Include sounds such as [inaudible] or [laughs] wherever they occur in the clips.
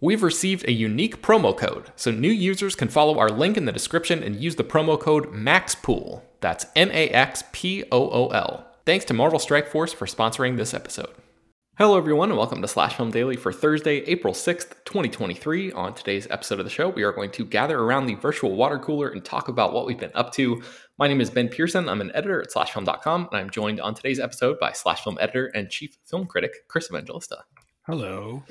We've received a unique promo code, so new users can follow our link in the description and use the promo code MAXPOOL. That's M A X P O O L. Thanks to Marvel Strike Force for sponsoring this episode. Hello, everyone, and welcome to Slash Film Daily for Thursday, April 6th, 2023. On today's episode of the show, we are going to gather around the virtual water cooler and talk about what we've been up to. My name is Ben Pearson. I'm an editor at slashfilm.com, and I'm joined on today's episode by Slash Film editor and chief film critic, Chris Evangelista. Hello.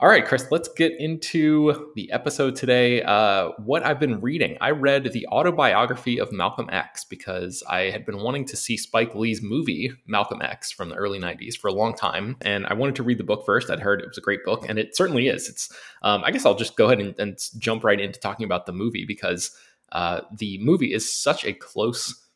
All right, Chris, let's get into the episode today. Uh, what I've been reading, I read the autobiography of Malcolm X because I had been wanting to see Spike Lee's movie, Malcolm X, from the early 90s for a long time. And I wanted to read the book first. I'd heard it was a great book, and it certainly is. It's, um, I guess I'll just go ahead and, and, jump right into talking about the movie because uh, the movie is such a close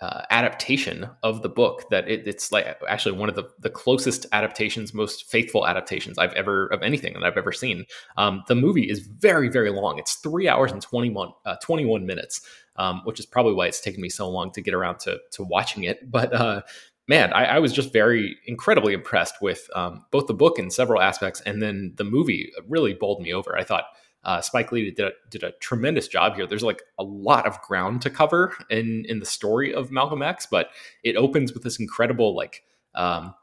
uh, adaptation of the book that it, it's like actually one of the, the closest adaptations most faithful adaptations i've ever of anything that i've ever seen. Um, the movie is very very long. It's three hours and 21, uh, 21 minutes um, which is probably why it's taken me so long to get around to, to watching it. But uh, man I, I, was just very incredibly impressed with um, both the book in several aspects and then the movie really bowled me over. I thought uh, Spike Lee did a, did a tremendous job here. There's like a lot of ground to cover in in the story of Malcolm X, but it opens with this incredible like um,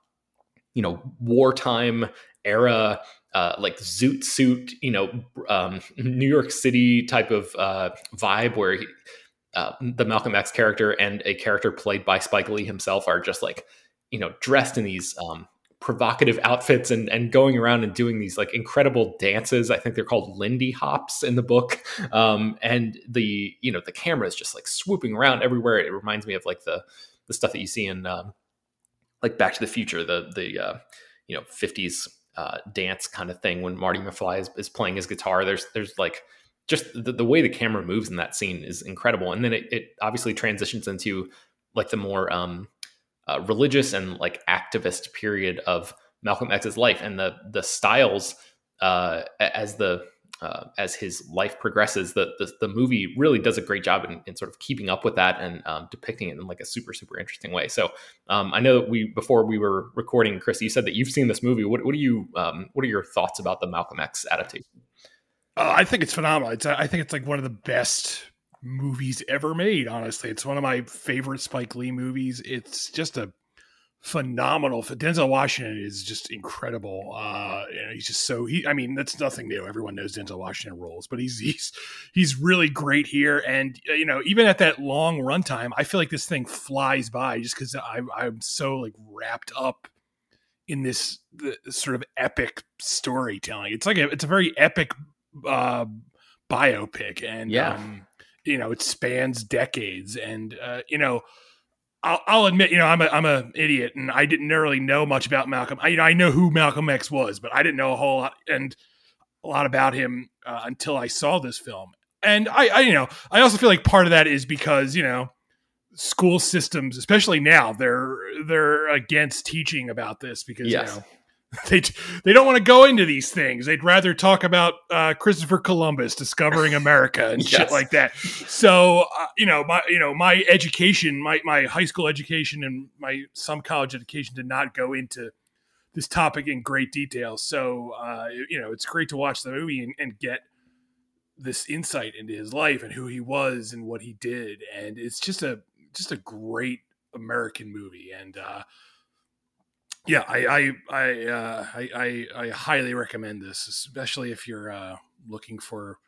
you know wartime era uh, like zoot suit, you know, um, New York City type of uh, vibe where he, uh, the Malcolm X character and a character played by Spike Lee himself are just like, you know, dressed in these um, provocative outfits and and going around and doing these like incredible dances. I think they're called Lindy hops in the book. Um, and the you know the camera is just like swooping around everywhere. It reminds me of like the the stuff that you see in um, like Back to the Future, the the uh, you know fifties uh, dance kind of thing when Marty McFly is, is playing his guitar. There's there's like just the, the way the camera moves in that scene is incredible. And then it, it obviously transitions into like the more um, uh, religious and like activist period of Malcolm X's life, and the the styles uh, as the uh, as his life progresses, the, the, the movie really does a great job in, in sort of keeping up with that and um, depicting it in like a super super interesting way. So um, I know that we before we were recording, Chris, you said that you've seen this movie. What what do you um, what are your thoughts about the Malcolm X adaptation? Uh, I think it's phenomenal. It's I think it's like one of the best movies ever made. Honestly, it's one of my favorite Spike Lee movies. It's just a phenomenal. Denzel Washington is just incredible. Uh, you know, he's just so he. I mean, that's nothing new. Everyone knows Denzel Washington roles, but he's he's he's really great here. And uh, you know, even at that long runtime, I feel like this thing flies by just because I'm so like wrapped up in this sort of epic storytelling. It's like a it's a very epic uh, biopic, and yeah. Um, you know it spans decades. And uh, you know I'll, I'll, admit you know I'm a I'm a idiot and I didn't really know much about Malcolm. I you know I know who Malcolm X was but I didn't know a whole lot and a lot about him uh, until I saw this film. And I, I you know I also feel like part of that is because you know school systems especially now they're they're against teaching about this because yes. you know [laughs] they they don't want to go into these things. They'd rather talk about uh, Christopher Columbus discovering America and [laughs] yes. shit like that. So uh, you know, my you know my education, my my high school education and my some college education did not go into this topic in great detail. So uh, you know, it's great to watch the movie and, and get this insight into his life and who he was and what he did. And it's just a just a great American movie and. uh yeah, I I I, uh, I, I I highly recommend this, especially if you're uh, looking for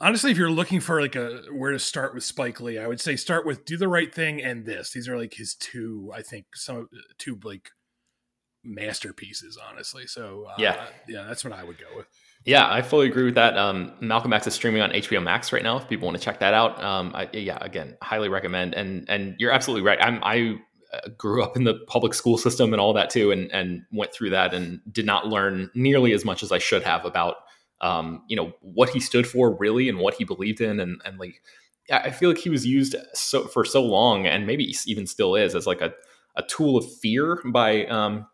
honestly, if you're looking for like a where to start with Spike Lee, I would say start with Do the Right Thing and this. These are like his two, I think, some two like masterpieces, honestly. So uh, yeah, yeah, that's what I would go with. Yeah, I fully agree with that. Um, Malcolm X is streaming on HBO Max right now. If people want to check that out, um, I, yeah, again, highly recommend. And and you're absolutely right. I'm, I grew up in the public school system and all that too, and and went through that and did not learn nearly as much as I should have about um, you know what he stood for really and what he believed in, and and like I feel like he was used so for so long, and maybe even still is as like a a tool of fear by um,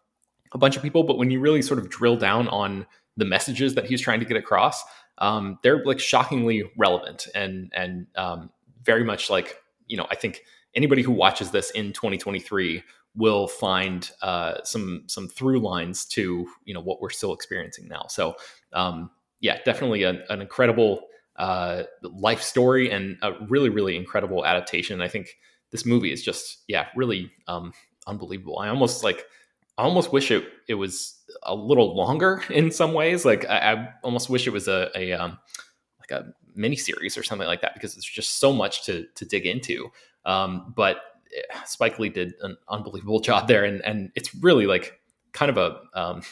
a bunch of people. But when you really sort of drill down on the messages that he's trying to get across, um, they're like shockingly relevant and and um, very much like you know I think anybody who watches this in 2023 will find uh, some some through lines to you know what we're still experiencing now. So um, yeah, definitely a, an incredible uh, life story and a really really incredible adaptation. I think this movie is just yeah really um, unbelievable. I almost like I almost wish it it was a little longer [laughs] in some ways. Like I, I almost wish it was a, a um, like a mini series or something like that because there's just so much to to dig into. Um, but eh, Spike Lee did an unbelievable [laughs] job there, and and it's really like kind of a um,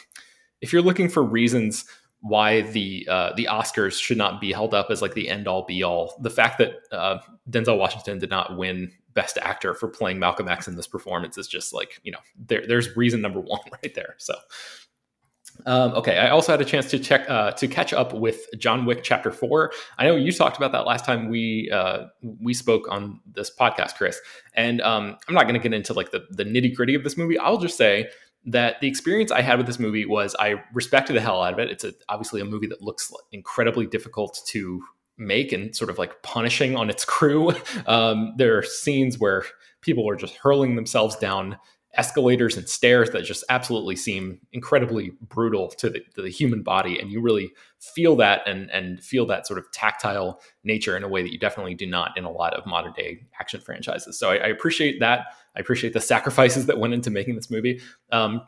if you're looking for reasons why the uh, the Oscars should not be held up as like the end all be all. The fact that uh, Denzel Washington did not win Best Actor for playing Malcolm X in this performance is just like you know there, there's reason number [laughs] one right there. So. Um, okay, I also had a chance to check uh, to catch up with John Wick Chapter Four. I know you talked about that last time we uh, we spoke on this podcast, Chris. And um, I'm not going to get into like the the nitty gritty of this movie. I'll just say that the experience I had with this movie was I respected the hell out of it. It's a, obviously a movie that looks incredibly difficult to make and sort of like punishing on its crew. [laughs] Um, there are scenes where people are just hurling themselves down escalators and stairs that just absolutely seem incredibly brutal to the, to the, human body. And you really feel that and and feel that sort of tactile nature in a way that you definitely do not in a lot of modern day action franchises. So i, I appreciate that. I appreciate the sacrifices that went into making this movie. Um,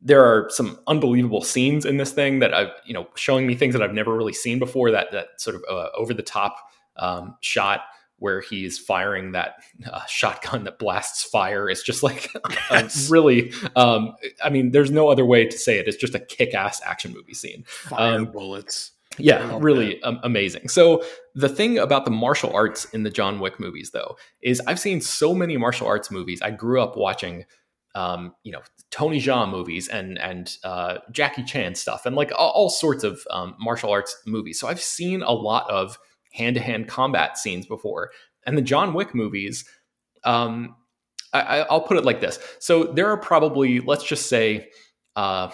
there are some unbelievable scenes in this thing that I've, you know, showing me things that I've never really seen before. That that sort of uh, over the top um, shot where he's firing that uh, shotgun that blasts fire. Is just like [laughs] yes. really um, i mean there's no other way to say it. It's just a kick-ass action movie scene. Fire um, bullets. yeah really um, amazing. So the thing about the martial arts in the john wick movies though is i've seen so many martial arts movies. I grew up watching um, you know Tony Jaa movies and and uh, Jackie Chan stuff and like all, all sorts of um, martial arts movies. So I've seen a lot of hand to hand combat scenes before. And the John Wick movies, um, I, will put it like this. So there are probably, let's just say, uh,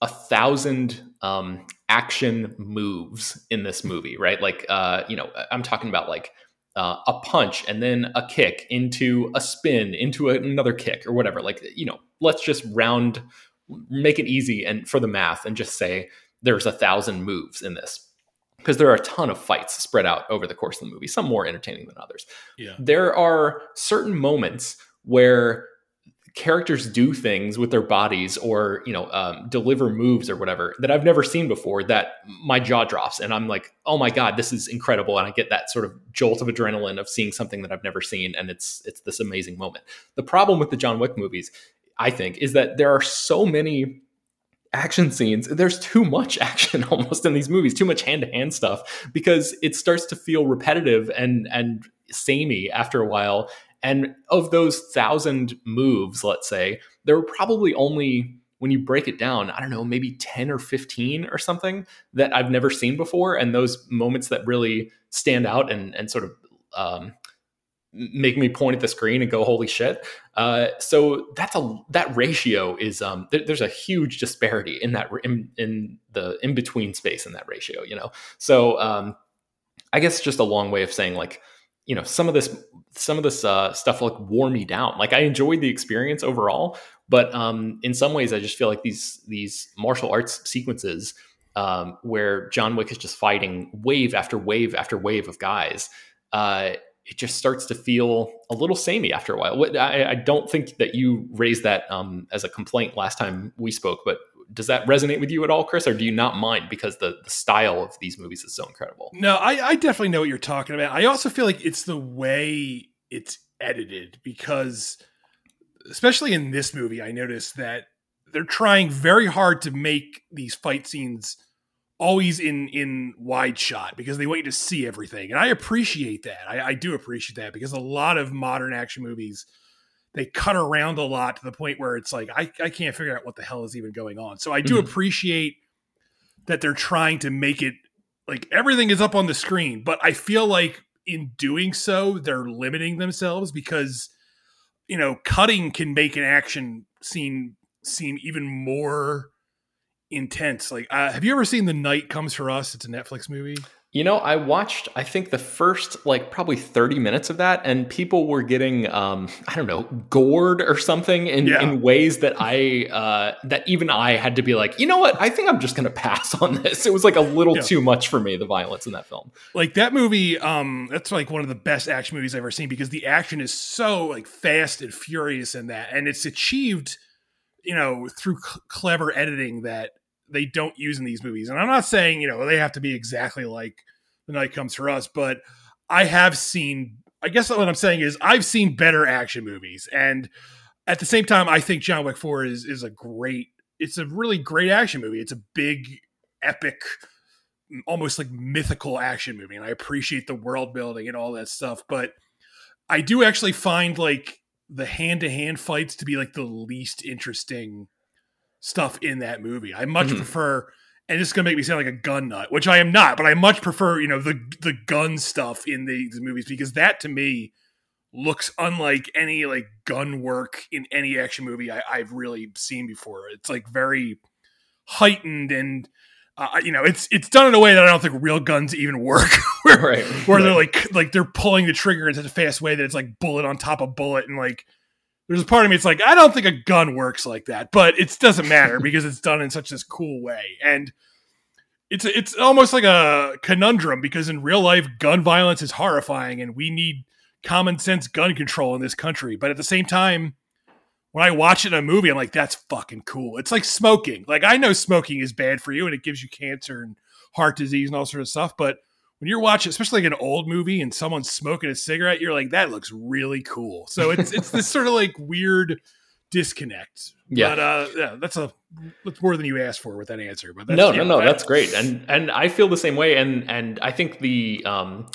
a thousand um, action moves in this movie, right? Like, uh, you know, I'm talking about like uh, a punch and then a kick into a spin into another kick or whatever. Like, you know, let's just round, make it easy and for the math and just say there's a thousand moves in this because there are a ton of fights spread out over the course of the movie, some more entertaining than others. Yeah. There are certain moments where characters do things with their bodies or you know um, deliver moves or whatever that I've never seen before that my jaw drops and I'm like oh my god this is incredible and I get that sort of jolt of adrenaline of seeing something that I've never seen and it's it's this amazing moment. The problem with the John Wick movies I think is that there are so many action scenes there's too much [laughs] action almost in these movies too much hand-to-hand stuff because it starts to feel repetitive and and samey after a while. And of those thousand moves let's say there were probably only when you break it down i don't know maybe 10 or 15 or something that i've never seen before. And those moments that really stand out and and sort of um, make me point at the screen and go holy shit. Uh, so that's a that ratio is um, there, there's a huge disparity in that in, in the in between space in that ratio you know? So um, i guess just a long way of saying like you know some of this some of this uh, stuff like wore me down. Like i enjoyed the experience overall but um, in some ways i just feel like these these martial arts sequences um, where john wick is just fighting wave after wave after wave of guys uh, it just starts to feel a little samey after a while. I, I don't think that you raised that um, as a complaint last time we spoke, but does that resonate with you at all, Chris, or do you not mind because the, the style of these movies is so incredible? No, I, I definitely know what you're talking about. I also feel like it's the way it's edited because, especially in this movie, I noticed that they're trying very hard to make these fight scenes always in in wide shot because they want you to see everything. And i appreciate that. I, I, do appreciate that because a lot of modern action movies they cut around a lot to the point where it's like i, I can't figure out what the hell is even going on. So i do mm-hmm. appreciate that they're trying to make it like everything is up on the screen but i feel like in doing so they're limiting themselves because you know cutting can make an action scene seem even more intense. Like, uh, have you ever seen The Night Comes for Us? It's a Netflix movie. You know, I watched, I think the first like probably 30 minutes of that, and people were getting, um, I don't know, gored or something in, yeah. in ways that I, uh, that even I had to be like, you know what? I think I'm just going to pass on this. It was like a little yeah. too much for me, the violence in that film. Like that movie, um, that's like one of the best action movies I've ever seen because the action is so like fast and furious in that. And it's achieved, you know, through cl- clever editing that they don't use in these movies. And I'm not saying, you know, they have to be exactly like The Night Comes for Us, but I have seen I guess what I'm saying is I've seen better action movies. And at the same time, I think John Wick 4 is is a great it's a really great action movie. It's a big, epic, almost like mythical action movie. And I appreciate the world building and all that stuff. But I do actually find like the hand to hand fights to be like the least interesting stuff in that movie. I much mm-hmm. prefer, and this is gonna make me sound like a gun nut, which I am not, but I much prefer, you know, the the gun stuff in the, the movies because that to me looks unlike any like gun work in any action movie I, have really seen before. It's like very heightened and. Uh, you know, it's it's done in a way that I don't think real guns even work. [laughs] where right, where right. they're like like they're pulling the trigger in such a fast way that it's like bullet on top of bullet, and like there's a part of me it's like i don't think a gun works like that but it doesn't matter [laughs] because it's done in such this cool way. And it's it's almost like a conundrum because in real life gun violence is horrifying and we need common sense gun control in this country. But at the same time when i watch it in a movie i'm like that's fucking cool. It's like smoking. Like i know smoking is bad for you and it gives you cancer and heart disease and all sort of stuff but when you're watching, especially like an old movie and someone's smoking a cigarette, you're like, that looks really cool. So it's it's this sort of like weird disconnect. Yeah. But uh, yeah, that's a that's more than you asked for with that answer. But no, no, no, that's great. And and I feel the same way. And and I think the um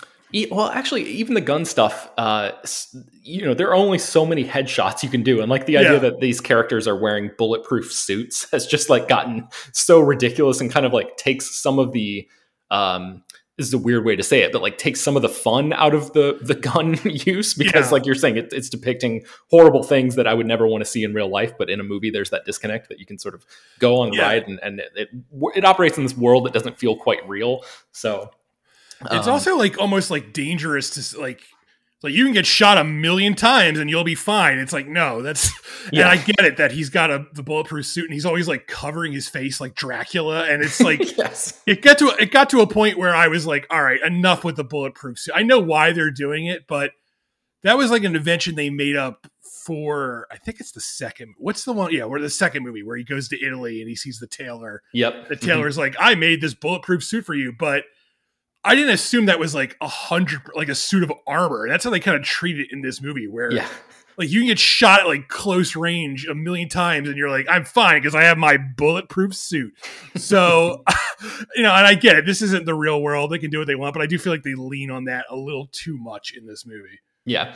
well actually even the gun stuff uh you know there are only so many headshots you can do and like the idea yeah. that these characters are wearing bulletproof suits [laughs] has just like gotten so ridiculous and kind of like takes some of the um this is a weird way to say it, but like takes some of the fun out of the the gun [laughs] use because, yeah. like you're saying, it, it's depicting horrible things that I would never want to see in real life. But in a movie, there's that disconnect that you can sort of go on yeah. ride, and, and it, it, it operates in this world that doesn't feel quite real. So it's um, also like almost like dangerous to like like you can get shot a million times and you'll be fine. It's like no, that's yeah. and I get it that he's got a the bulletproof suit and he's always like covering his face like Dracula and it's [laughs] like yes. it got to it got to a point where I was like, all right, enough with the bulletproof suit. I know why they're doing it, but that was like an invention they made up for I think it's the second what's the one yeah where the second movie where he goes to Italy and he sees the tailor. Yep. The tailor's mm-hmm. like, I made this bulletproof suit for you, but I didn't assume that was like a hundred, like a suit of armor. That's how they kind of treat it in this movie, where yeah. like you can get shot at like close range a million times, and you're like, I'm fine because I have my bulletproof suit. So, [laughs] you know, and I get it. This isn't the real world; they can do what they want, but I do feel like they lean on that a little too much in this movie. Yeah.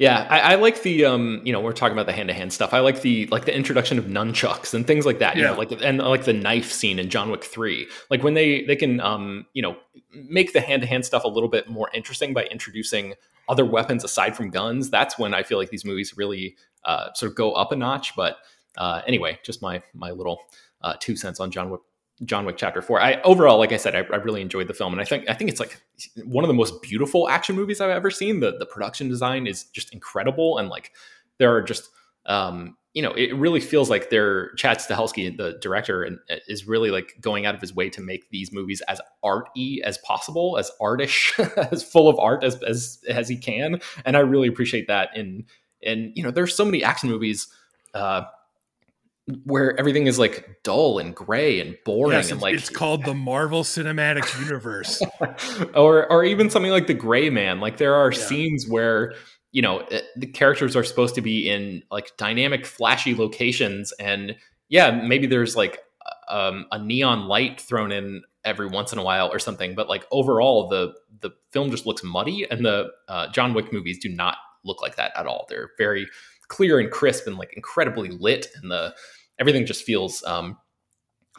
Yeah, I, I, like the um, you know, we're talking about the hand to hand stuff. I like the like the introduction of nunchucks and things like that. You yeah. know, like and like the knife scene in John Wick Three. Like when they they can um, you know, make the hand to hand stuff a little bit more interesting by introducing other weapons aside from guns. That's when I feel like these movies really uh, sort of go up a notch. But uh, anyway, just my my little uh, two cents on John Wick John Wick Chapter Four. I overall, like I said, I, I, really enjoyed the film, and I think I think it's like one of the most beautiful action movies I've ever seen. The the production design is just incredible, and like there are just um, you know, it really feels like they're Chad Stahelski, the director, and uh, is really like going out of his way to make these movies as arty as possible, as artish, [laughs] as full of art as as as he can, and I really appreciate that. In and you know, there's so many action movies. Uh, where everything is like dull and gray and boring Yes, and like it's called the Marvel Cinematic Universe. [laughs] or or even something like the gray man like there are Yeah. scenes where you know eh, the characters are supposed to be in like dynamic flashy locations and yeah maybe there's like um, a neon light thrown in every once in a while or something but like overall the the film just looks muddy and the uh, john wick movies do not look like that at all they're very clear and crisp and like incredibly lit and the everything just feels um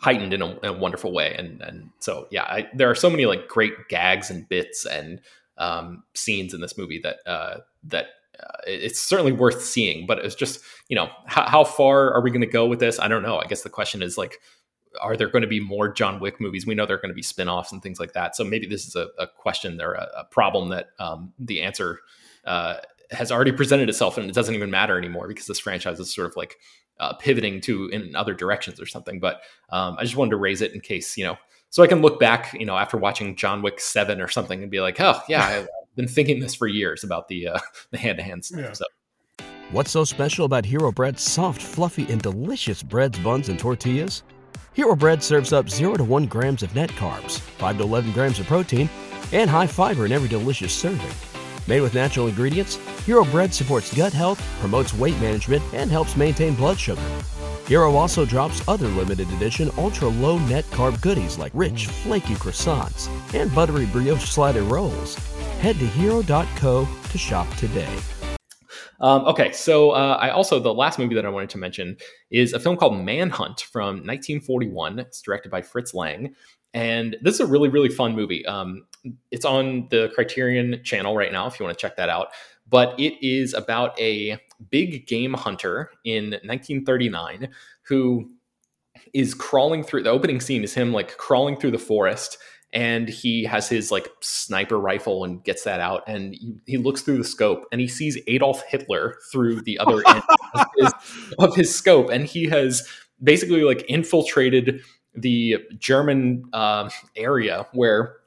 heightened in a, in a wonderful way. And and so yeah I, there are so many like great gags and bits and um scenes in this movie that uh that uh, it's certainly worth seeing but it's just you know how, how far are we going to go with this? I don't know. I guess the question is like are there going to be more john wick movies? We know there are going to be spin-offs and things like that. So maybe this is a, a question or a, a problem that um the answer uh has already presented itself and it doesn't even matter anymore because this franchise is sort of like uh, pivoting to in other directions or something but um, I just wanted to raise it in case, you know, so I can look back, you know, after watching John Wick Seven or something, and be like, oh yeah, I've been thinking this for years about the uh, [laughs] the hand to hand stuff. Yeah. So What's so special about Hero Bread's soft, fluffy, and delicious breads, buns, and tortillas? Hero Bread serves up 0 to 1 grams of net carbs, 5 to 11 grams of protein, and high fiber in every delicious serving. Made with natural ingredients, Hero Bread supports gut health, promotes weight management, and helps maintain blood sugar. Hero also drops other limited edition ultra low net carb goodies like rich, flaky croissants and buttery brioche slider rolls. Head to hero.co to shop today. Um, okay, so uh, I also the last movie that I wanted to mention is a film called Manhunt from 1941. It's directed by Fritz Lang, and this is a really really fun movie. Um, it's on the Criterion Channel right now if you want to check that out. But it is about a big game hunter in 1939 who is crawling through. The opening scene is him like crawling through the forest and he has his like sniper rifle and gets that out and he, looks through the scope and he sees Adolf Hitler through the other end of, his, of his scope and he has basically like infiltrated the German um area where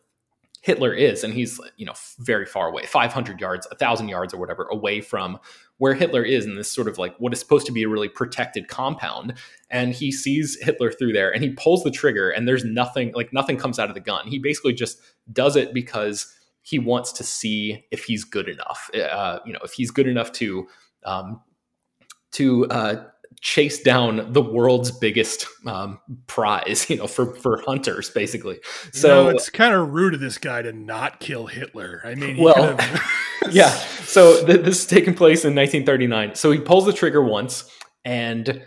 Hitler is, and he's you know very far away, 500 yards, 1,000 yards, or whatever away from where Hitler is in this sort of like what is supposed to be a really protected compound. And he sees Hitler through there, and he pulls the trigger, and there's nothing like nothing comes out of the gun. He basically just does it because he wants to see if he's good enough. Uh, you know, if he's good enough to um, to uh, chase down the world's biggest um, prize, you know, for for hunters, basically. So you know, it's kind of rude of this guy to not kill Hitler. I mean, he Well, [laughs] yeah. So th- this is taking place in 1939. So he pulls the trigger once, and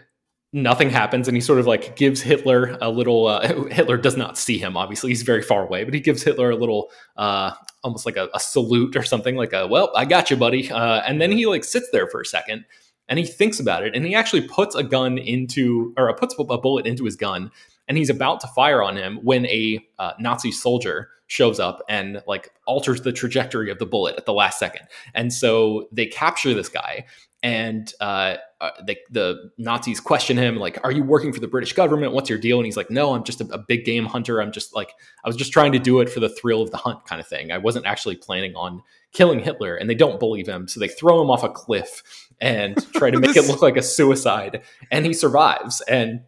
nothing happens. And he sort of like gives Hitler a little. Uh, [laughs] Hitler does not see him. Obviously, he's very far away, but he gives Hitler a little, uh, almost like a, a salute or something, like a "Well, I got you, buddy." Uh, and then he like sits there for a second, and he thinks about it, and he actually puts a gun into, or puts a bullet into his gun, and he's about to fire on him when a uh, Nazi soldier shows up and like alters the trajectory of the bullet at the last second. And so they capture this guy, and uh, uh, they, the Nazis question him like, "Are you working for the British government? What's your deal?" And he's like, "No, I'm just a, a big game hunter. I'm just like I was just trying to do it for the thrill of the hunt, kind of thing. I wasn't actually planning on killing Hitler." And they don't believe him, so they throw him off a cliff and try to [laughs] make it look like a suicide. And he survives, and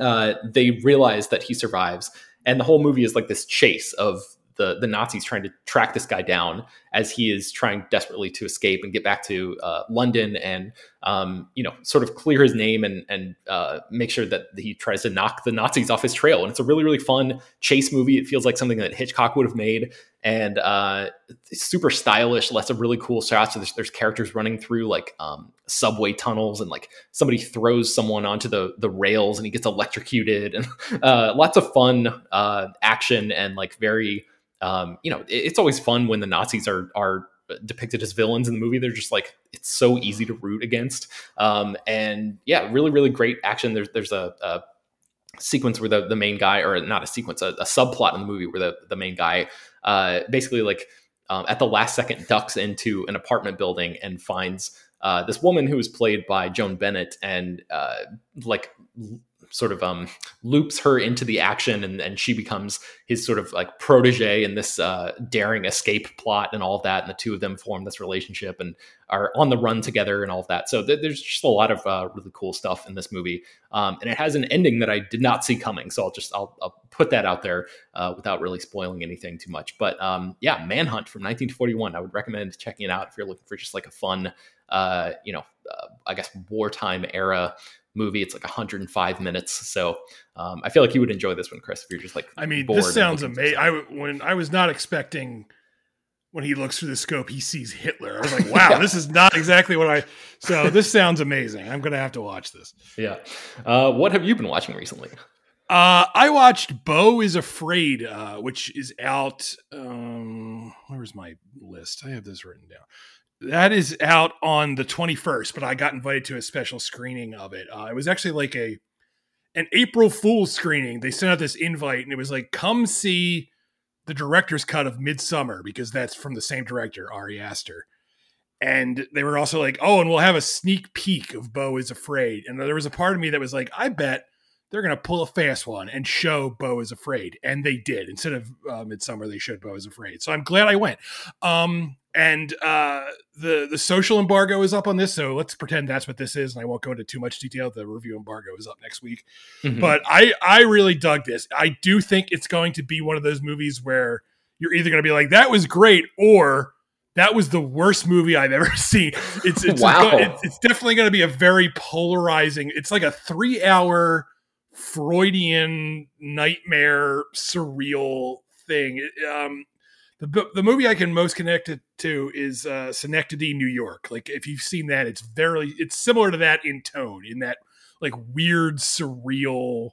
uh, they realize that he survives, and the whole movie is like this chase of the the Nazis trying to track this guy down as he is trying desperately to escape and get back to uh, London and um, you know sort of clear his name and and uh, make sure that he tries to knock the Nazis off his trail. And it's a really really fun chase movie. It feels like something that Hitchcock would have made, and uh, super stylish. Lots of really cool shots. There's, there's characters running through like um, subway tunnels, and like somebody throws someone onto the the rails, and he gets electrocuted, and [laughs] uh, lots of fun uh, action and like very um, you know, it- it's always fun when the Nazis are are depicted as villains in the movie. They're just like it's so easy to root against. Um, and yeah, really, really great action. There's there's a, a sequence where the, the main guy, or not a sequence, a, a subplot in the movie where the, the main guy uh, basically like um, at the last second ducks into an apartment building and finds uh, this woman who is played by Joan Bennett and uh, like sort of um, loops her into the action and, and she becomes his sort of like protege in this uh, daring escape plot and all of that. And the two of them form this relationship and are on the run together and all of that. So th- there's just a lot of uh, really cool stuff in this movie. Um, and it has an ending that i did not see coming. So i'll just i'll, I'll put that out there uh, without really spoiling anything too much. But um, yeah manhunt from 1941 i would recommend checking it out if you're looking for just like a fun uh, you know uh, i guess wartime era movie. It's like 105 minutes, so um, I feel like you would enjoy this one, Chris. If you're just like, I mean, this sounds amazing. I when I was not expecting when he looks through the scope, he sees Hitler. I was like, [laughs] wow, yeah. this is not exactly what I. So this sounds amazing. I'm gonna have to watch this. Yeah. Uh, what have you been watching recently? Uh, I watched Beau is Afraid, uh, which is out. Um, where's my list? I have this written down. That is out on the 21st, but I got invited to a special screening of it. Uh, it was actually like a an April Fool's screening. They sent out this invite, and it was like, "Come see the director's cut of Midsommar," because that's from the same director, Ari Aster. And they were also like, "Oh, and we'll have a sneak peek of Beau is Afraid." And there was a part of me that was like, "I bet." they're to pull a fast one and show Beau is Afraid. And they did. Instead of uh, Midsommar, they showed Beau is Afraid. So I'm glad I went. Um, and uh, the the social embargo is up on this, so let's pretend that's what this is, and I won't go into too much detail. The review embargo is up next week, mm-hmm. but I I really dug this. I do think it's going to be one of those movies where you're either going to be like that was great or that was the worst movie I've ever [laughs] seen. It's it's wow. a, it's, it's definitely going to be a very polarizing. It's like a three hour Freudian nightmare surreal thing. Um, the the movie I can most connect it to is uh, Synecdoche, New York. Like if you've seen that, it's very it's similar to that in tone, in that like weird, surreal,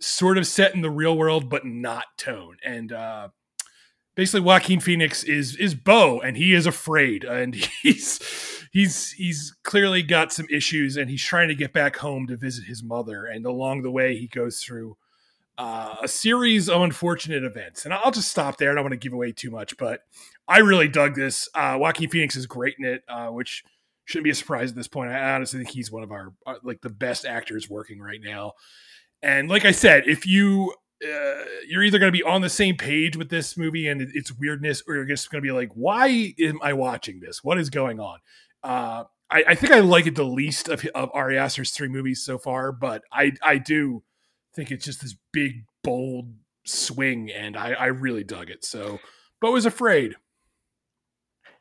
sort of set in the real world but not tone. And uh, basically, Joaquin Phoenix is is Beau, and he is afraid, and [laughs] he's he's he's clearly got some issues, and he's trying to get back home to visit his mother. And along the way, he goes through uh, a series of unfortunate events. And I'll just stop there. I don't want to give away too much, but I really dug this. Uh, Joaquin Phoenix is great in it, uh, which shouldn't be a surprise at this point. I honestly think he's one of our uh, like the best actors working right now. And like I said, if you uh, you're either going to be on the same page with this movie and its weirdness, or you're just going to be like, "Why am I watching this? What is going on?" Uh, I, I, think I like it the least of, of Ari Aster's three movies so far, but I I do think it's just this big, bold swing, and I, I really dug it. So, Beau is Afraid.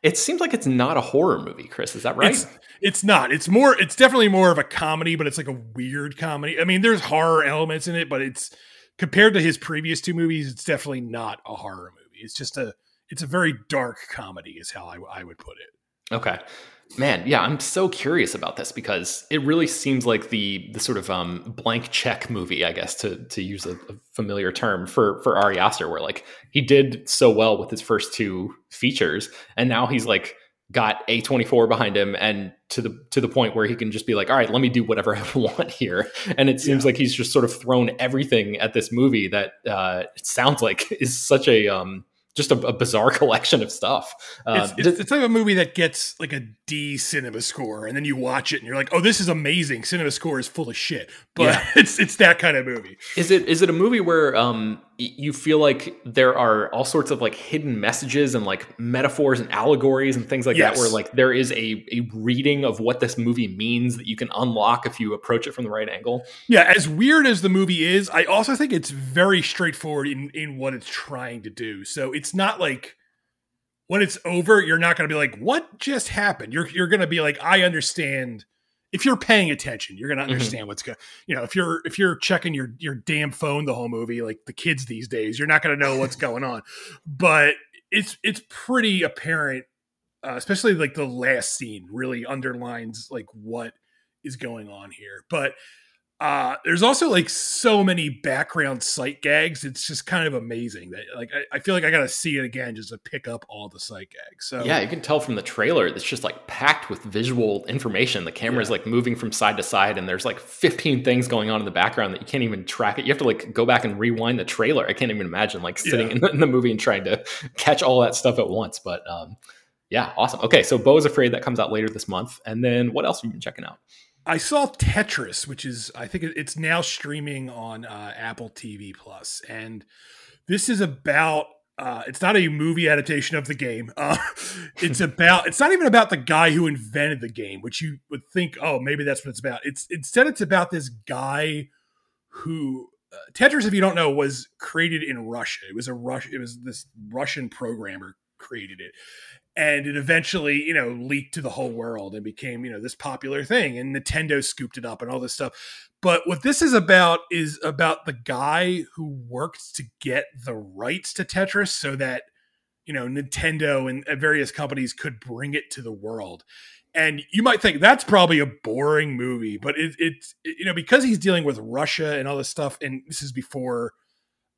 It seems like it's not a horror movie, Chris. Is that right? It's, it's, not. It's more. It's definitely more of a comedy, but it's like a weird comedy. I mean, there's horror elements in it, but it's compared to his previous two movies, it's definitely not a horror movie. It's just a. It's a very dark comedy, is how I, I would put it. Okay. Man, yeah, I'm so curious about this because it really seems like the the sort of um, blank check movie, I guess, to to use a, a, familiar term for for Ari Aster, where like he did so well with his first two features, and now he's like got A24 behind him, and to the to the point where he can just be like, all right, let me do whatever [laughs] I want here, and it seems yeah. like he's just sort of thrown everything at this movie that uh, it sounds like is such a um, just a, a, bizarre [laughs] collection of stuff. Uh, it's, it's, the type of movie that gets like a D cinema score, and then you watch it and you're like, "Oh, this is amazing." Cinema score is full of shit, but yeah. [laughs] it's it's that kind of movie. Is it is it a movie where um you feel like there are all sorts of like hidden messages and like metaphors and allegories and things like yes. that where like there is a, a reading of what this movie means that you can unlock if you approach it from the right angle. Yeah as weird as the movie is i also think it's very straightforward in in what it's trying to do. So it's not like when it's over you're not going to be like what just happened? You're you're going to be like i understand if you're paying attention, you're gonna mm-hmm. understand mm-hmm. what's going. You know, if you're if you're checking your your damn phone the whole movie, like the kids these days, you're not gonna know what's [laughs] going on. But it's it's pretty apparent, uh, especially like the last scene really underlines like what is going on here. But uh, there's also like so many background sight gags. It's just kind of amazing that like I, I feel like I got to see it again just to pick up all the sight gags. So yeah, you can tell from the trailer it's just like packed with visual information. The camera is like moving from side to side, and there's like 15 things going on in the background that you can't even track it. You have to like go back and rewind the trailer. I can't even imagine like sitting yeah. in, the, in, the, movie and trying to catch all that stuff at once. But um, yeah, awesome. Okay, so is Afraid that comes out later this month, and then what else have you been checking out? I saw Tetris, which is I think it's now streaming on uh, Apple TV Plus, and this is about. Uh, it's not a movie adaptation of the game. [laughs] Uh, it's [laughs] about. It's not even about the guy who invented the game, which you would think, oh, maybe that's what it's about. It's instead, it's about this guy who uh, Tetris, if you don't know, was created in Russia. It was a Rush. It was this Russian programmer created it, and it eventually, you know, leaked to the whole world and became, you know, this popular thing. And Nintendo scooped it up and all this stuff. But what this is about is about the guy who worked to get the rights to Tetris so that, you know, Nintendo and various companies could bring it to the world and you might think that's probably a boring movie but it, it's it, you know because he's dealing with russia and all this stuff and this is before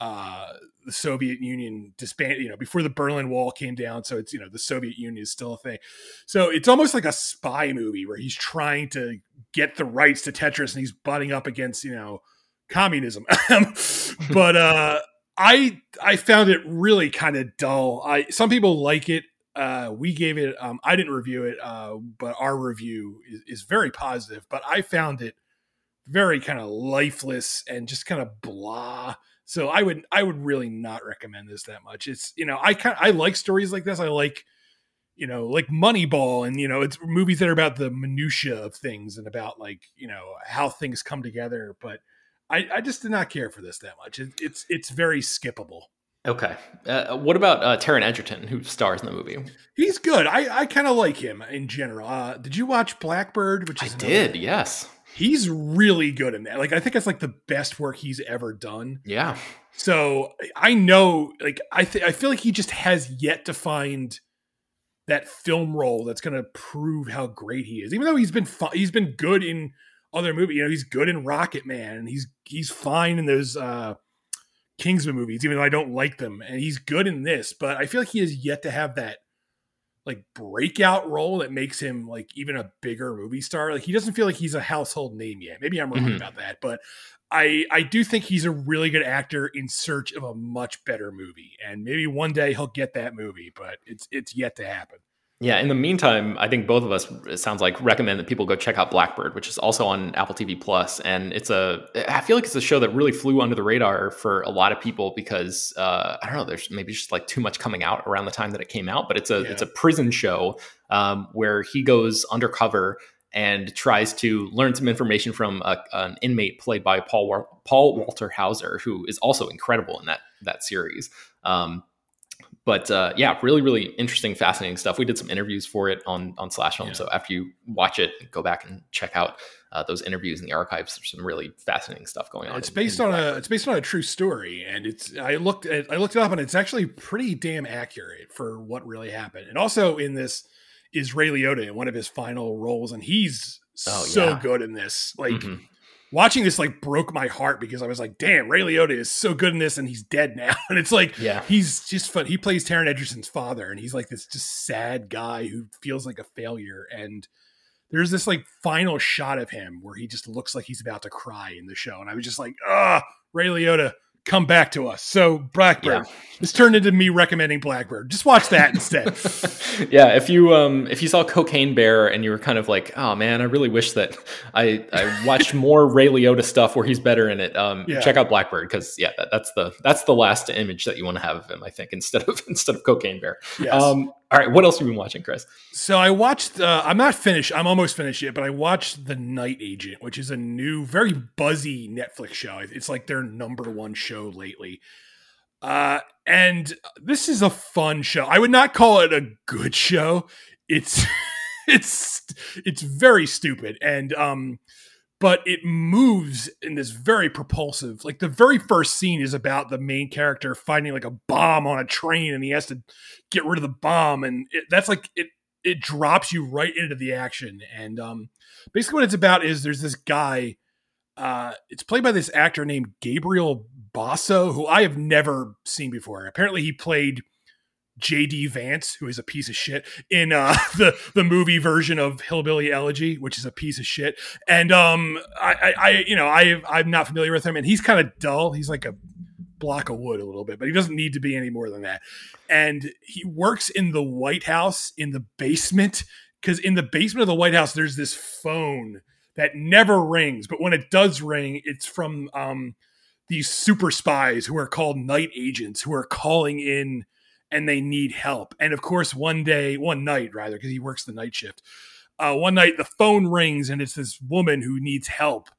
uh the soviet union disbanded you know before the berlin wall came down so it's you know the soviet union is still a thing. So it's almost like a spy movie where he's trying to get the rights to tetris and he's butting up against you know communism. [laughs] [laughs] But uh I I found it really kind of dull. I some people like it. Uh, we gave it um, i didn't review it uh, but our review is, is, very positive but i found it very kind of lifeless and just kind of blah so i would i would really not recommend this that much it's you know i kind i like stories like this i like you know like moneyball and you know it's movies that are about the minutia of things and about like you know how things come together but i i just did not care for this that much it, it's it's very skippable Okay. Uh, what about uh, Taron Egerton, who stars in the movie? He's good. I, I kind of like him in general. Uh, did you watch Blackbird? Which I did. Yes. He's really good in that. Like I think it's like the best work he's ever done. Yeah. So I know, like I th- I feel like he just has yet to find that film role that's going to prove how great he is. Even though he's been fu- he's been good in other movies. You know, he's good in Rocket Man, and he's he's fine in those. uh Kingsman movies, even though I don't like them. And he's good in this, but I feel like he has yet to have that like breakout role that makes him like even a bigger movie star. Like he doesn't feel like he's a household name yet. Maybe I'm wrong mm-hmm. about that, but I I do think he's a really good actor in search of a much better movie. And maybe one day he'll get that movie, but it's it's yet to happen. Yeah. In the meantime, I think both of us it sounds like recommend that people go check out Blackbird, which is also on Apple TV Plus, and it's a. I feel like it's a show that really flew under the radar for a lot of people because uh, I don't know. There's maybe just like too much coming out around the time that it came out, but it's a yeah. it's a prison show um, where he goes undercover and tries to learn some information from a, an inmate played by Paul Paul Walter Hauser, who is also incredible in that that series. Um, but uh, yeah, really, really interesting, fascinating stuff. We did some interviews for it on on Slash Film. Yeah. So after you watch it, go back and check out uh, those interviews in the archives. There's some really fascinating stuff going on. It's in, based in on a it's based on a true story, and it's I looked at I looked it up, and it's actually pretty damn accurate for what really happened. And also in this is Ray Liotta in one of his final roles, and he's oh, so yeah. good in this. Like. Mm-hmm watching this like broke my heart because I was like, damn, Ray Liotta is so good in this and he's dead now. [laughs] And it's like, yeah, he's just fun. He plays Taron Egerton's father and he's like this just sad guy who feels like a failure. And there's this like final shot of him where he just looks like he's about to cry in the show. And I was just like, ah, Ray Liotta, come back to us. So Blackbird. Yeah. This turned into me recommending Blackbird. Just watch that instead. [laughs] [laughs] yeah, if you um if you saw Cocaine Bear and you were kind of like, oh man, I really wish that I I watched [laughs] more Ray Liotta stuff where he's better in it. Um, yeah. check out Blackbird because yeah, that, that's the that's the last image that you want to have of him. I think instead of instead of Cocaine Bear. Yes. Um, all right, what else have you been watching, Chris? So I watched. Uh, I'm not finished. I'm almost finished yet, but I watched The Night Agent, which is a new, very buzzy Netflix show. It's like their number one show lately. Uh, and this is a fun show. I would not call it a good show. It's [laughs] it's it's very stupid and um but it moves in this very propulsive like the very first scene is about the main character finding like a bomb on a train and he has to get rid of the bomb and it, that's like it it drops you right into the action. And um basically what it's about is there's this guy uh it's played by this actor named Gabriel Basso who I have never seen before. Apparently he played JD Vance, who is a piece of shit, in uh, [laughs] the the movie version of Hillbilly Elegy, which is a piece of shit. And um, I, I, you know, I I'm not familiar with him, and he's kind of dull. He's like a block of wood a little bit, but he doesn't need to be any more than that. And he works in the White House in the basement because in the basement of the White House there's this phone that never rings, but when it does ring, it's from um, these super spies who are called night agents who are calling in and they need help. And of course, one day, one night rather, because he works the night shift. Uh, one night the phone rings and it's this woman who needs help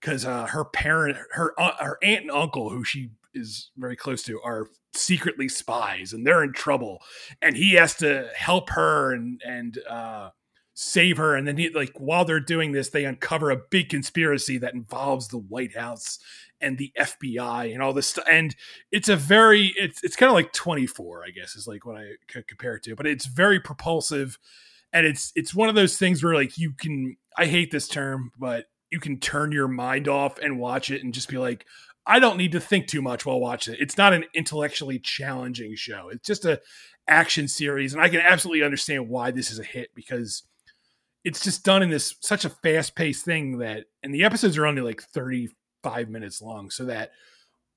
because uh, her parent, her uh, her aunt and uncle, who she is very close to, are secretly spies and they're in trouble, and he has to help her and and uh, save her. And then he like while they're doing this, they uncover a big conspiracy that involves the White House and the FBI and all this stuff. And it's a very it's it's kind of like 24, I guess, is like what I could compare it to, but it's very propulsive. And it's it's one of those things where like you can I hate this term, but you can turn your mind off and watch it and just be like, I don't need to think too much while watching it. It's not an intellectually challenging show. It's just a action series, and I can absolutely understand why this is a hit because it's just done in this such a fast paced thing that, and the episodes are only like thirty five minutes long, so that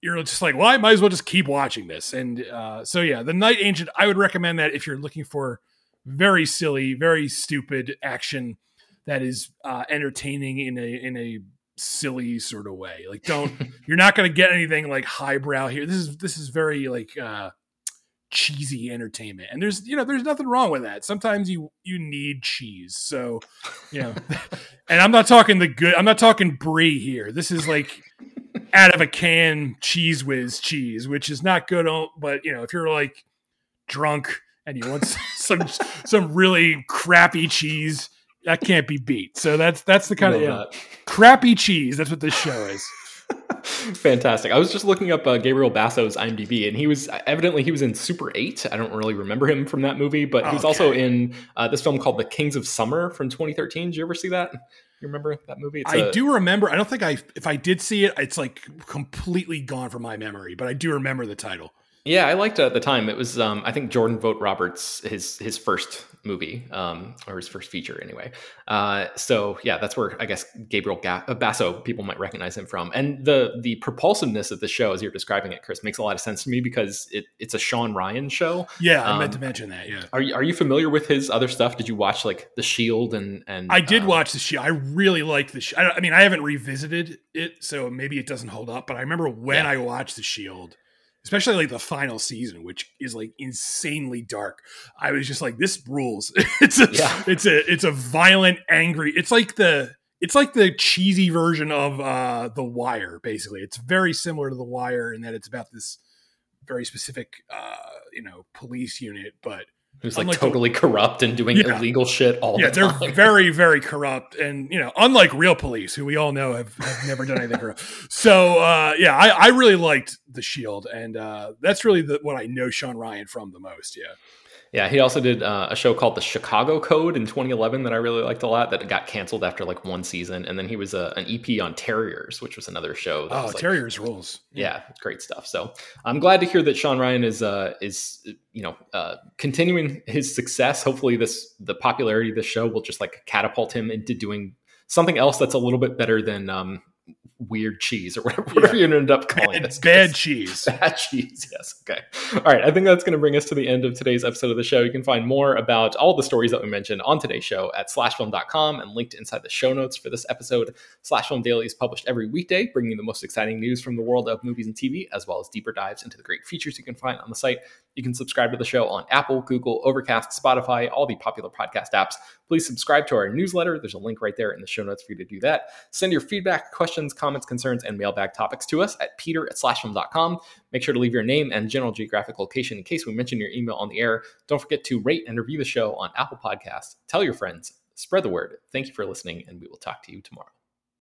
you're just like, well, I might as well just keep watching this. And uh, so yeah, the Night Agent, I would recommend that if you're looking for very silly, very stupid action that is uh, entertaining in a in a silly sort of way. Like don't [laughs] you're not going to get anything like highbrow here. This is this is very like uh cheesy entertainment. And there's you know there's nothing wrong with that. Sometimes you you need cheese. So, you know, [laughs] and I'm not talking the good I'm not talking brie here. This is like out of a can Cheez Whiz cheese, which is not good but you know, if you're like drunk and you want [laughs] some some really crappy cheese that can't be beat. So that's that's the kind of yeah, crappy cheese. That's what this show is. [laughs] Fantastic. I was just looking up uh, Gabriel Basso's IMDb, and he was evidently he was in Super Eight. I don't really remember him from that movie, but he was okay. also in uh, this film called The Kings of Summer from 2013. Did you ever see that? You remember that movie? It's I a, do remember. I don't think I if I did see it, it's like completely gone from my memory, but I do remember the title. Yeah, I liked it at the time. It was, um, I think, Jordan Vogt Roberts his his first movie, um, or his first feature anyway. Uh, so yeah, that's where I guess Gabriel Ga- uh, Basso people might recognize him from. And the the propulsiveness of the show, as you're describing it, Chris, makes a lot of sense to me because it, it's a Shawn Ryan show. Yeah, I meant to um, mention that. Yeah. Are you, are you familiar with his other stuff? Did you watch like The Shield and and I did um, watch The Shield. I really liked The Shield. I, I, mean, I haven't revisited it, so maybe it doesn't hold up. But I remember when yeah. I watched The Shield especially like the final season, which is like insanely dark. I was just like, this rules. [laughs] it's a, yeah. it's a, it's a violent, angry. It's like the, it's like the cheesy version of uh The Wire. Basically, it's very similar to The Wire in that it's about this very specific, uh, you know, police unit, but who's like totally the, corrupt and doing yeah. illegal shit all yeah, the time. they're very, very corrupt, and you know, unlike real police, who we all know have, have never done anything corrupt. So, uh, yeah, I, I, really liked the Shield, and uh, that's really the, what I know Shawn Ryan from the most. Yeah. Yeah, he also did uh, a show called The Chicago Code in 2011 that I really liked a lot. That got canceled after like one season, and then he was a, uh, an EP on Terriers, which was another show. oh, like, Terriers rules! Yeah, great stuff. So I'm glad to hear that Shawn Ryan is uh, is you know uh, continuing his success. Hopefully, this the popularity of the show will just like catapult him into doing something else that's a little bit better than um, weird cheese or whatever, [laughs] whatever yeah. you ended up calling it. It's bad [laughs] cheese. Bad cheese. Yes. Okay. All right. I think that's going to bring us to the end of today's episode of the show. You can find more about all the stories that we mentioned on today's show at slashfilm.com and linked inside the show notes for this episode. Slashfilm Daily is published every weekday, bringing you the most exciting news from the world of movies and TV, as well as deeper dives into the great features you can find on the site. You can subscribe to the show on Apple, Google, Overcast, Spotify, all the popular podcast apps. Please subscribe to our newsletter. There's a link right there in the show notes for you to do that. Send your feedback, questions, comments, concerns, and mailbag topics to us at peter at slashfilm.com. Make sure to leave your name and general geographic location in case we mention your email on the air. Don't forget to rate and review the show on Apple Podcasts. Tell your friends, spread the word. Thank you for listening, and we will talk to you tomorrow.